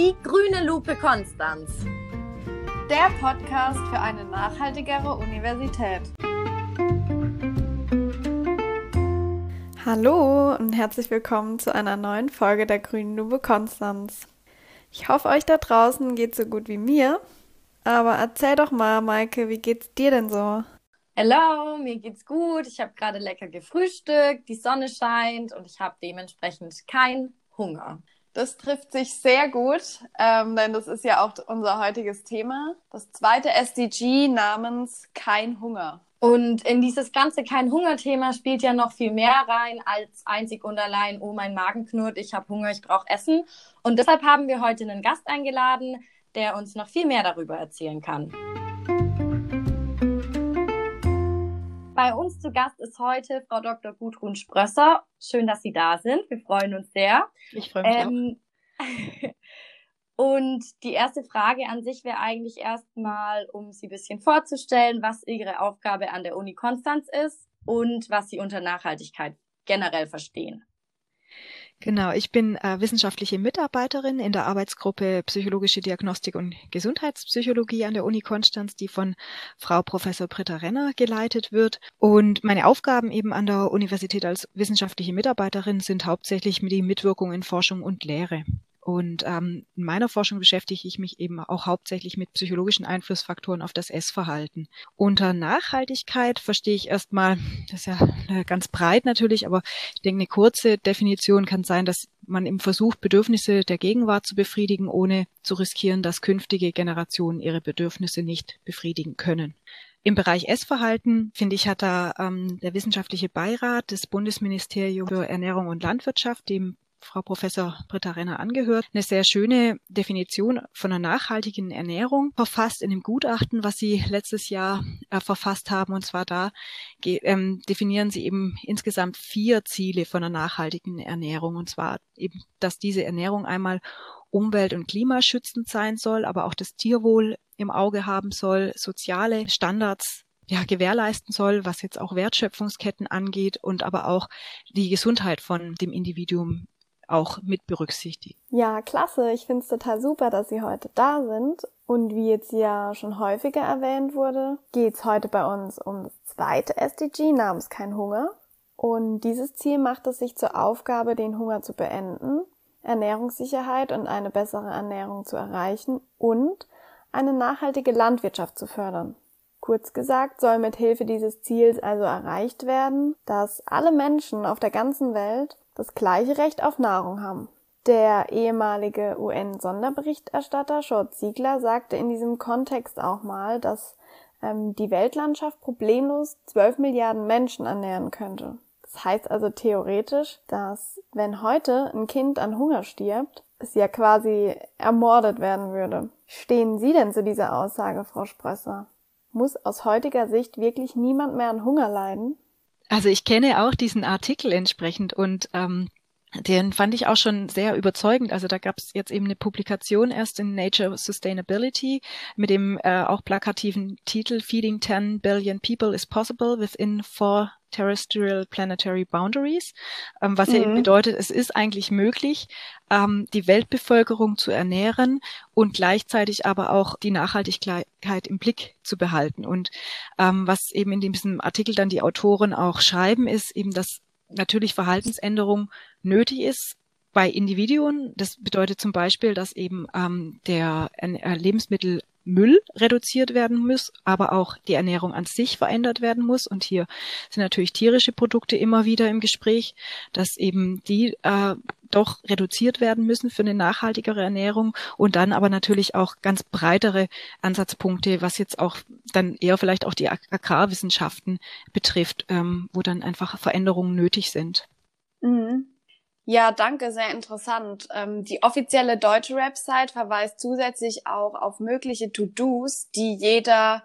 Die grüne Lupe Konstanz. Der Podcast für eine nachhaltigere Universität. Hallo und herzlich willkommen zu einer neuen Folge der grünen Lupe Konstanz. Ich hoffe, euch da draußen geht so gut wie mir. Aber erzähl doch mal, Maike, wie geht's dir denn so? Hallo, mir geht's gut. Ich habe gerade lecker gefrühstückt, die Sonne scheint und ich habe dementsprechend keinen Hunger. Das trifft sich sehr gut, ähm, denn das ist ja auch unser heutiges Thema. Das zweite SDG namens Kein Hunger. Und in dieses ganze Kein-Hunger-Thema spielt ja noch viel mehr rein als einzig und allein, oh, mein Magen knurrt, ich habe Hunger, ich brauche Essen. Und deshalb haben wir heute einen Gast eingeladen, der uns noch viel mehr darüber erzählen kann. Bei uns zu Gast ist heute Frau Dr. Gudrun Sprösser. Schön, dass Sie da sind. Wir freuen uns sehr. Ich freue mich ähm, auch. Und die erste Frage an sich wäre eigentlich erstmal, um Sie ein bisschen vorzustellen, was Ihre Aufgabe an der Uni Konstanz ist und was Sie unter Nachhaltigkeit generell verstehen. Genau, ich bin äh, wissenschaftliche Mitarbeiterin in der Arbeitsgruppe Psychologische Diagnostik und Gesundheitspsychologie an der Uni Konstanz, die von Frau Professor Britta Renner geleitet wird. Und meine Aufgaben eben an der Universität als wissenschaftliche Mitarbeiterin sind hauptsächlich die Mitwirkung in Forschung und Lehre. Und ähm, in meiner Forschung beschäftige ich mich eben auch hauptsächlich mit psychologischen Einflussfaktoren auf das Essverhalten. Unter Nachhaltigkeit verstehe ich erstmal, das ist ja äh, ganz breit natürlich, aber ich denke, eine kurze Definition kann sein, dass man eben versucht, Bedürfnisse der Gegenwart zu befriedigen, ohne zu riskieren, dass künftige Generationen ihre Bedürfnisse nicht befriedigen können. Im Bereich Essverhalten, finde ich, hat da ähm, der wissenschaftliche Beirat des Bundesministeriums für Ernährung und Landwirtschaft, dem Frau Professor Britta Renner angehört, eine sehr schöne Definition von einer nachhaltigen Ernährung verfasst in dem Gutachten, was Sie letztes Jahr äh, verfasst haben. Und zwar da ähm, definieren Sie eben insgesamt vier Ziele von einer nachhaltigen Ernährung. Und zwar eben, dass diese Ernährung einmal umwelt- und klimaschützend sein soll, aber auch das Tierwohl im Auge haben soll, soziale Standards ja, gewährleisten soll, was jetzt auch Wertschöpfungsketten angeht und aber auch die Gesundheit von dem Individuum auch mit berücksichtigt. Ja, klasse. Ich finde es total super, dass Sie heute da sind. Und wie jetzt ja schon häufiger erwähnt wurde, geht es heute bei uns um das zweite SDG namens Kein Hunger. Und dieses Ziel macht es sich zur Aufgabe, den Hunger zu beenden, Ernährungssicherheit und eine bessere Ernährung zu erreichen und eine nachhaltige Landwirtschaft zu fördern. Kurz gesagt soll mit Hilfe dieses Ziels also erreicht werden, dass alle Menschen auf der ganzen Welt das gleiche Recht auf Nahrung haben. Der ehemalige UN-Sonderberichterstatter Short Ziegler sagte in diesem Kontext auch mal, dass ähm, die Weltlandschaft problemlos 12 Milliarden Menschen ernähren könnte. Das heißt also theoretisch, dass wenn heute ein Kind an Hunger stirbt, es ja quasi ermordet werden würde. Stehen Sie denn zu dieser Aussage, Frau Sprösser? Muss aus heutiger Sicht wirklich niemand mehr an Hunger leiden? Also ich kenne auch diesen Artikel entsprechend und ähm, den fand ich auch schon sehr überzeugend. Also da gab es jetzt eben eine Publikation erst in Nature Sustainability mit dem äh, auch plakativen Titel Feeding 10 Billion People is Possible within Four Terrestrial Planetary Boundaries, ähm, was mhm. ja eben mhm. bedeutet, es ist eigentlich möglich, ähm, die Weltbevölkerung zu ernähren und gleichzeitig aber auch die Nachhaltigkeit im Blick zu behalten. Und ähm, was eben in diesem Artikel dann die Autoren auch schreiben, ist eben, dass natürlich Verhaltensänderung nötig ist, bei Individuen. Das bedeutet zum Beispiel, dass eben ähm, der äh, Lebensmittel Müll reduziert werden muss, aber auch die Ernährung an sich verändert werden muss. Und hier sind natürlich tierische Produkte immer wieder im Gespräch, dass eben die äh, doch reduziert werden müssen für eine nachhaltigere Ernährung und dann aber natürlich auch ganz breitere Ansatzpunkte, was jetzt auch dann eher vielleicht auch die Agrarwissenschaften betrifft, ähm, wo dann einfach Veränderungen nötig sind. Mhm. Ja, danke, sehr interessant. Ähm, die offizielle deutsche Website verweist zusätzlich auch auf mögliche To-Dos, die jeder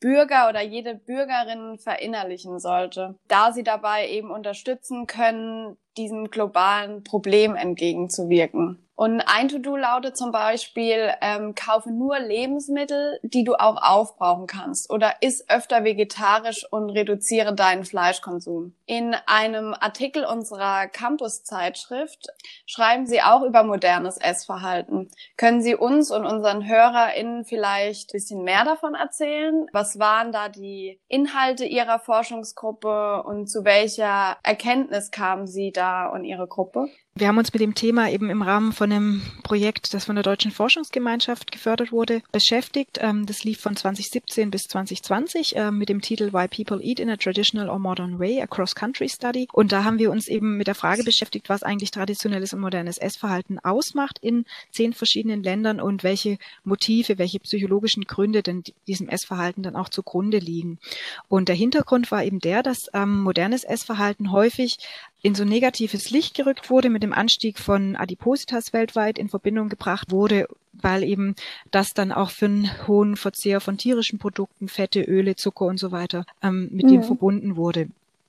Bürger oder jede Bürgerin verinnerlichen sollte, da sie dabei eben unterstützen können, diesem globalen Problem entgegenzuwirken. Und ein To-Do lautet zum Beispiel, ähm, kaufe nur Lebensmittel, die du auch aufbrauchen kannst oder iss öfter vegetarisch und reduziere deinen Fleischkonsum. In einem Artikel unserer Campus-Zeitschrift schreiben sie auch über modernes Essverhalten. Können Sie uns und unseren HörerInnen vielleicht ein bisschen mehr davon erzählen? Was waren da die Inhalte Ihrer Forschungsgruppe und zu welcher Erkenntnis kamen Sie da und Ihre Gruppe? Wir haben uns mit dem Thema eben im Rahmen von einem Projekt, das von der Deutschen Forschungsgemeinschaft gefördert wurde, beschäftigt. Ähm, das lief von 2017 bis 2020 äh, mit dem Titel Why People Eat in a Traditional or Modern Way, a Cross-Country Study. Und da haben wir uns eben mit der Frage beschäftigt, was eigentlich traditionelles und modernes Essverhalten ausmacht in zehn verschiedenen Ländern und welche Motive, welche psychologischen Gründe denn diesem Essverhalten dann auch zugrunde liegen. Und der Hintergrund war eben der, dass ähm, modernes Essverhalten häufig in so negatives Licht gerückt wurde, mit dem Anstieg von Adipositas weltweit in Verbindung gebracht wurde, weil eben das dann auch für einen hohen Verzehr von tierischen Produkten, Fette, Öle, Zucker und so weiter ähm, mit mhm. dem verbunden wurde.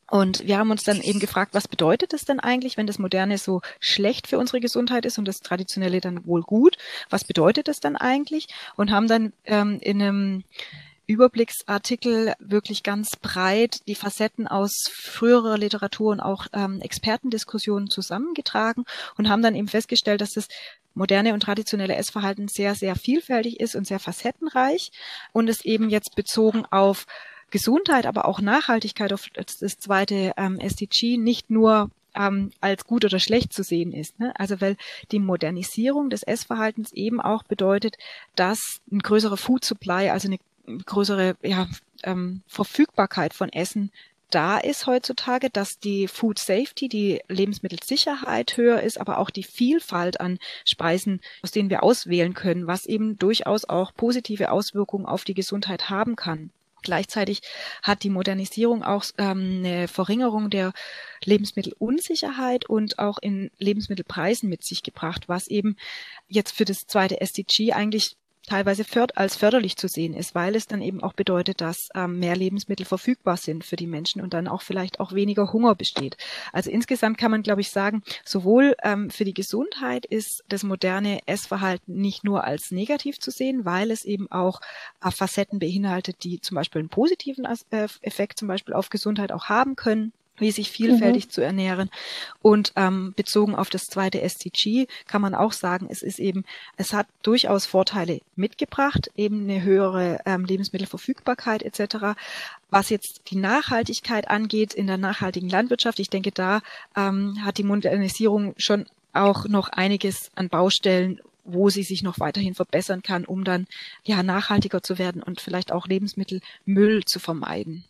Und wir haben uns dann eben gefragt, was bedeutet es denn eigentlich, wenn das Moderne so schlecht für unsere Gesundheit ist und das Traditionelle dann wohl gut? Was bedeutet das dann eigentlich? Und haben dann ähm, in einem Überblicksartikel wirklich ganz breit die Facetten aus früherer Literatur und auch ähm, Expertendiskussionen zusammengetragen und haben dann eben festgestellt, dass das moderne und traditionelle Essverhalten sehr, sehr vielfältig ist und sehr facettenreich und es eben jetzt bezogen auf Gesundheit, aber auch Nachhaltigkeit auf das zweite ähm, SDG nicht nur ähm, als gut oder schlecht zu sehen ist. Ne? Also weil die Modernisierung des Essverhaltens eben auch bedeutet, dass ein größerer Food Supply, also eine größere ja, ähm, Verfügbarkeit von Essen da ist heutzutage, dass die Food Safety, die Lebensmittelsicherheit höher ist, aber auch die Vielfalt an Speisen, aus denen wir auswählen können, was eben durchaus auch positive Auswirkungen auf die Gesundheit haben kann. Gleichzeitig hat die Modernisierung auch ähm, eine Verringerung der Lebensmittelunsicherheit und auch in Lebensmittelpreisen mit sich gebracht, was eben jetzt für das zweite SDG eigentlich teilweise förd als förderlich zu sehen ist, weil es dann eben auch bedeutet, dass ähm, mehr Lebensmittel verfügbar sind für die Menschen und dann auch vielleicht auch weniger Hunger besteht. Also insgesamt kann man, glaube ich, sagen, sowohl ähm, für die Gesundheit ist das moderne Essverhalten nicht nur als negativ zu sehen, weil es eben auch äh, Facetten beinhaltet, die zum Beispiel einen positiven äh, Effekt zum Beispiel auf Gesundheit auch haben können wie sich vielfältig mhm. zu ernähren. Und ähm, bezogen auf das zweite SDG kann man auch sagen, es ist eben, es hat durchaus Vorteile mitgebracht, eben eine höhere ähm, Lebensmittelverfügbarkeit etc. Was jetzt die Nachhaltigkeit angeht in der nachhaltigen Landwirtschaft, ich denke, da ähm, hat die Modernisierung schon auch noch einiges an Baustellen, wo sie sich noch weiterhin verbessern kann, um dann ja nachhaltiger zu werden und vielleicht auch Lebensmittelmüll zu vermeiden.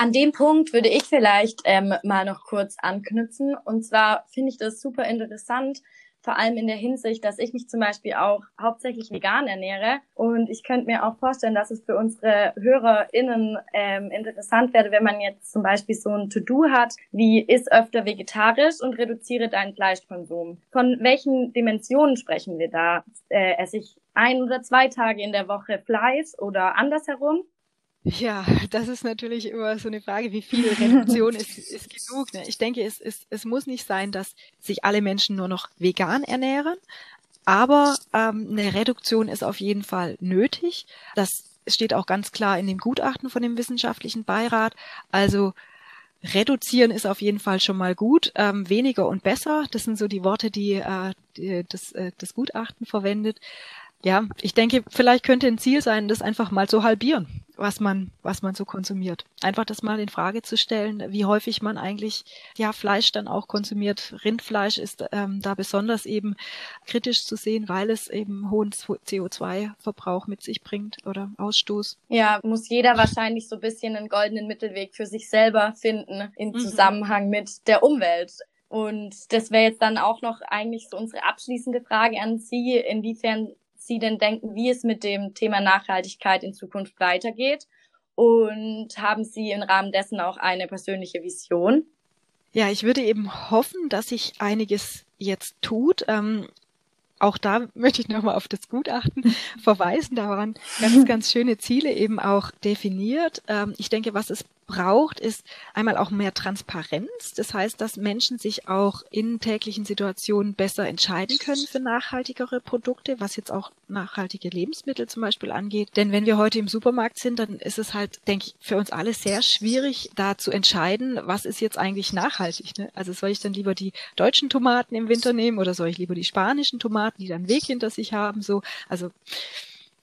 An dem Punkt würde ich vielleicht ähm, mal noch kurz anknüpfen. Und zwar finde ich das super interessant, vor allem in der Hinsicht, dass ich mich zum Beispiel auch hauptsächlich vegan ernähre. Und ich könnte mir auch vorstellen, dass es für unsere HörerInnen ähm, interessant wäre, wenn man jetzt zum Beispiel so ein To-Do hat, wie iss öfter vegetarisch und reduziere deinen Fleischkonsum. Von welchen Dimensionen sprechen wir da? Äh, esse ich ein oder zwei Tage in der Woche Fleisch oder andersherum? Ja, das ist natürlich immer so eine Frage, wie viel Reduktion ist, ist genug. Ne? Ich denke, es, es, es muss nicht sein, dass sich alle Menschen nur noch vegan ernähren, aber ähm, eine Reduktion ist auf jeden Fall nötig. Das steht auch ganz klar in dem Gutachten von dem wissenschaftlichen Beirat. Also Reduzieren ist auf jeden Fall schon mal gut. Ähm, weniger und besser, das sind so die Worte, die, äh, die das, äh, das Gutachten verwendet. Ja, ich denke, vielleicht könnte ein Ziel sein, das einfach mal zu halbieren was man, was man so konsumiert. Einfach das mal in Frage zu stellen, wie häufig man eigentlich ja Fleisch dann auch konsumiert. Rindfleisch ist ähm, da besonders eben kritisch zu sehen, weil es eben hohen CO2-Verbrauch mit sich bringt oder Ausstoß. Ja, muss jeder wahrscheinlich so ein bisschen einen goldenen Mittelweg für sich selber finden im mhm. Zusammenhang mit der Umwelt. Und das wäre jetzt dann auch noch eigentlich so unsere abschließende Frage an Sie, inwiefern Sie denn denken, wie es mit dem Thema Nachhaltigkeit in Zukunft weitergeht? Und haben Sie im Rahmen dessen auch eine persönliche Vision? Ja, ich würde eben hoffen, dass sich einiges jetzt tut. Ähm, auch da möchte ich nochmal auf das Gutachten verweisen. Da waren ganz, ganz schöne Ziele eben auch definiert. Ähm, ich denke, was es braucht, ist einmal auch mehr Transparenz. Das heißt, dass Menschen sich auch in täglichen Situationen besser entscheiden können für nachhaltigere Produkte, was jetzt auch nachhaltige Lebensmittel zum Beispiel angeht. Denn wenn wir heute im Supermarkt sind, dann ist es halt, denke ich, für uns alle sehr schwierig, da zu entscheiden, was ist jetzt eigentlich nachhaltig. Ne? Also soll ich dann lieber die deutschen Tomaten im Winter nehmen oder soll ich lieber die spanischen Tomaten, die dann Weg hinter sich haben? So, also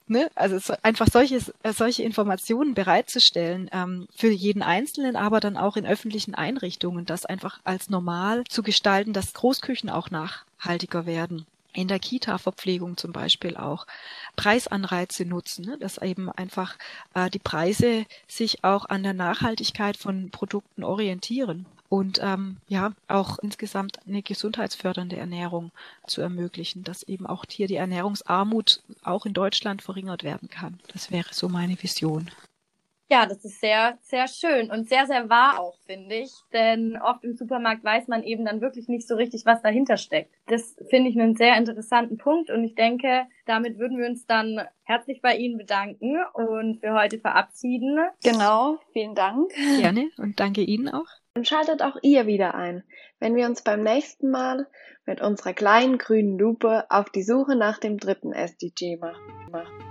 Ne? Also so, einfach solches, äh, solche Informationen bereitzustellen ähm, für jeden Einzelnen, aber dann auch in öffentlichen Einrichtungen, das einfach als normal zu gestalten, dass Großküchen auch nachhaltiger werden. In der Kita-Verpflegung zum Beispiel auch Preisanreize nutzen, ne? dass eben einfach äh, die Preise sich auch an der Nachhaltigkeit von Produkten orientieren und ähm, ja auch insgesamt eine gesundheitsfördernde Ernährung zu ermöglichen, dass eben auch hier die Ernährungsarmut auch in Deutschland verringert werden kann. Das wäre so meine Vision. Ja, das ist sehr, sehr schön und sehr, sehr wahr auch, finde ich. Denn oft im Supermarkt weiß man eben dann wirklich nicht so richtig, was dahinter steckt. Das finde ich einen sehr interessanten Punkt und ich denke, damit würden wir uns dann herzlich bei Ihnen bedanken und für heute verabschieden. Genau, vielen Dank. Gerne und danke Ihnen auch. Und schaltet auch ihr wieder ein, wenn wir uns beim nächsten Mal mit unserer kleinen grünen Lupe auf die Suche nach dem dritten SDG machen.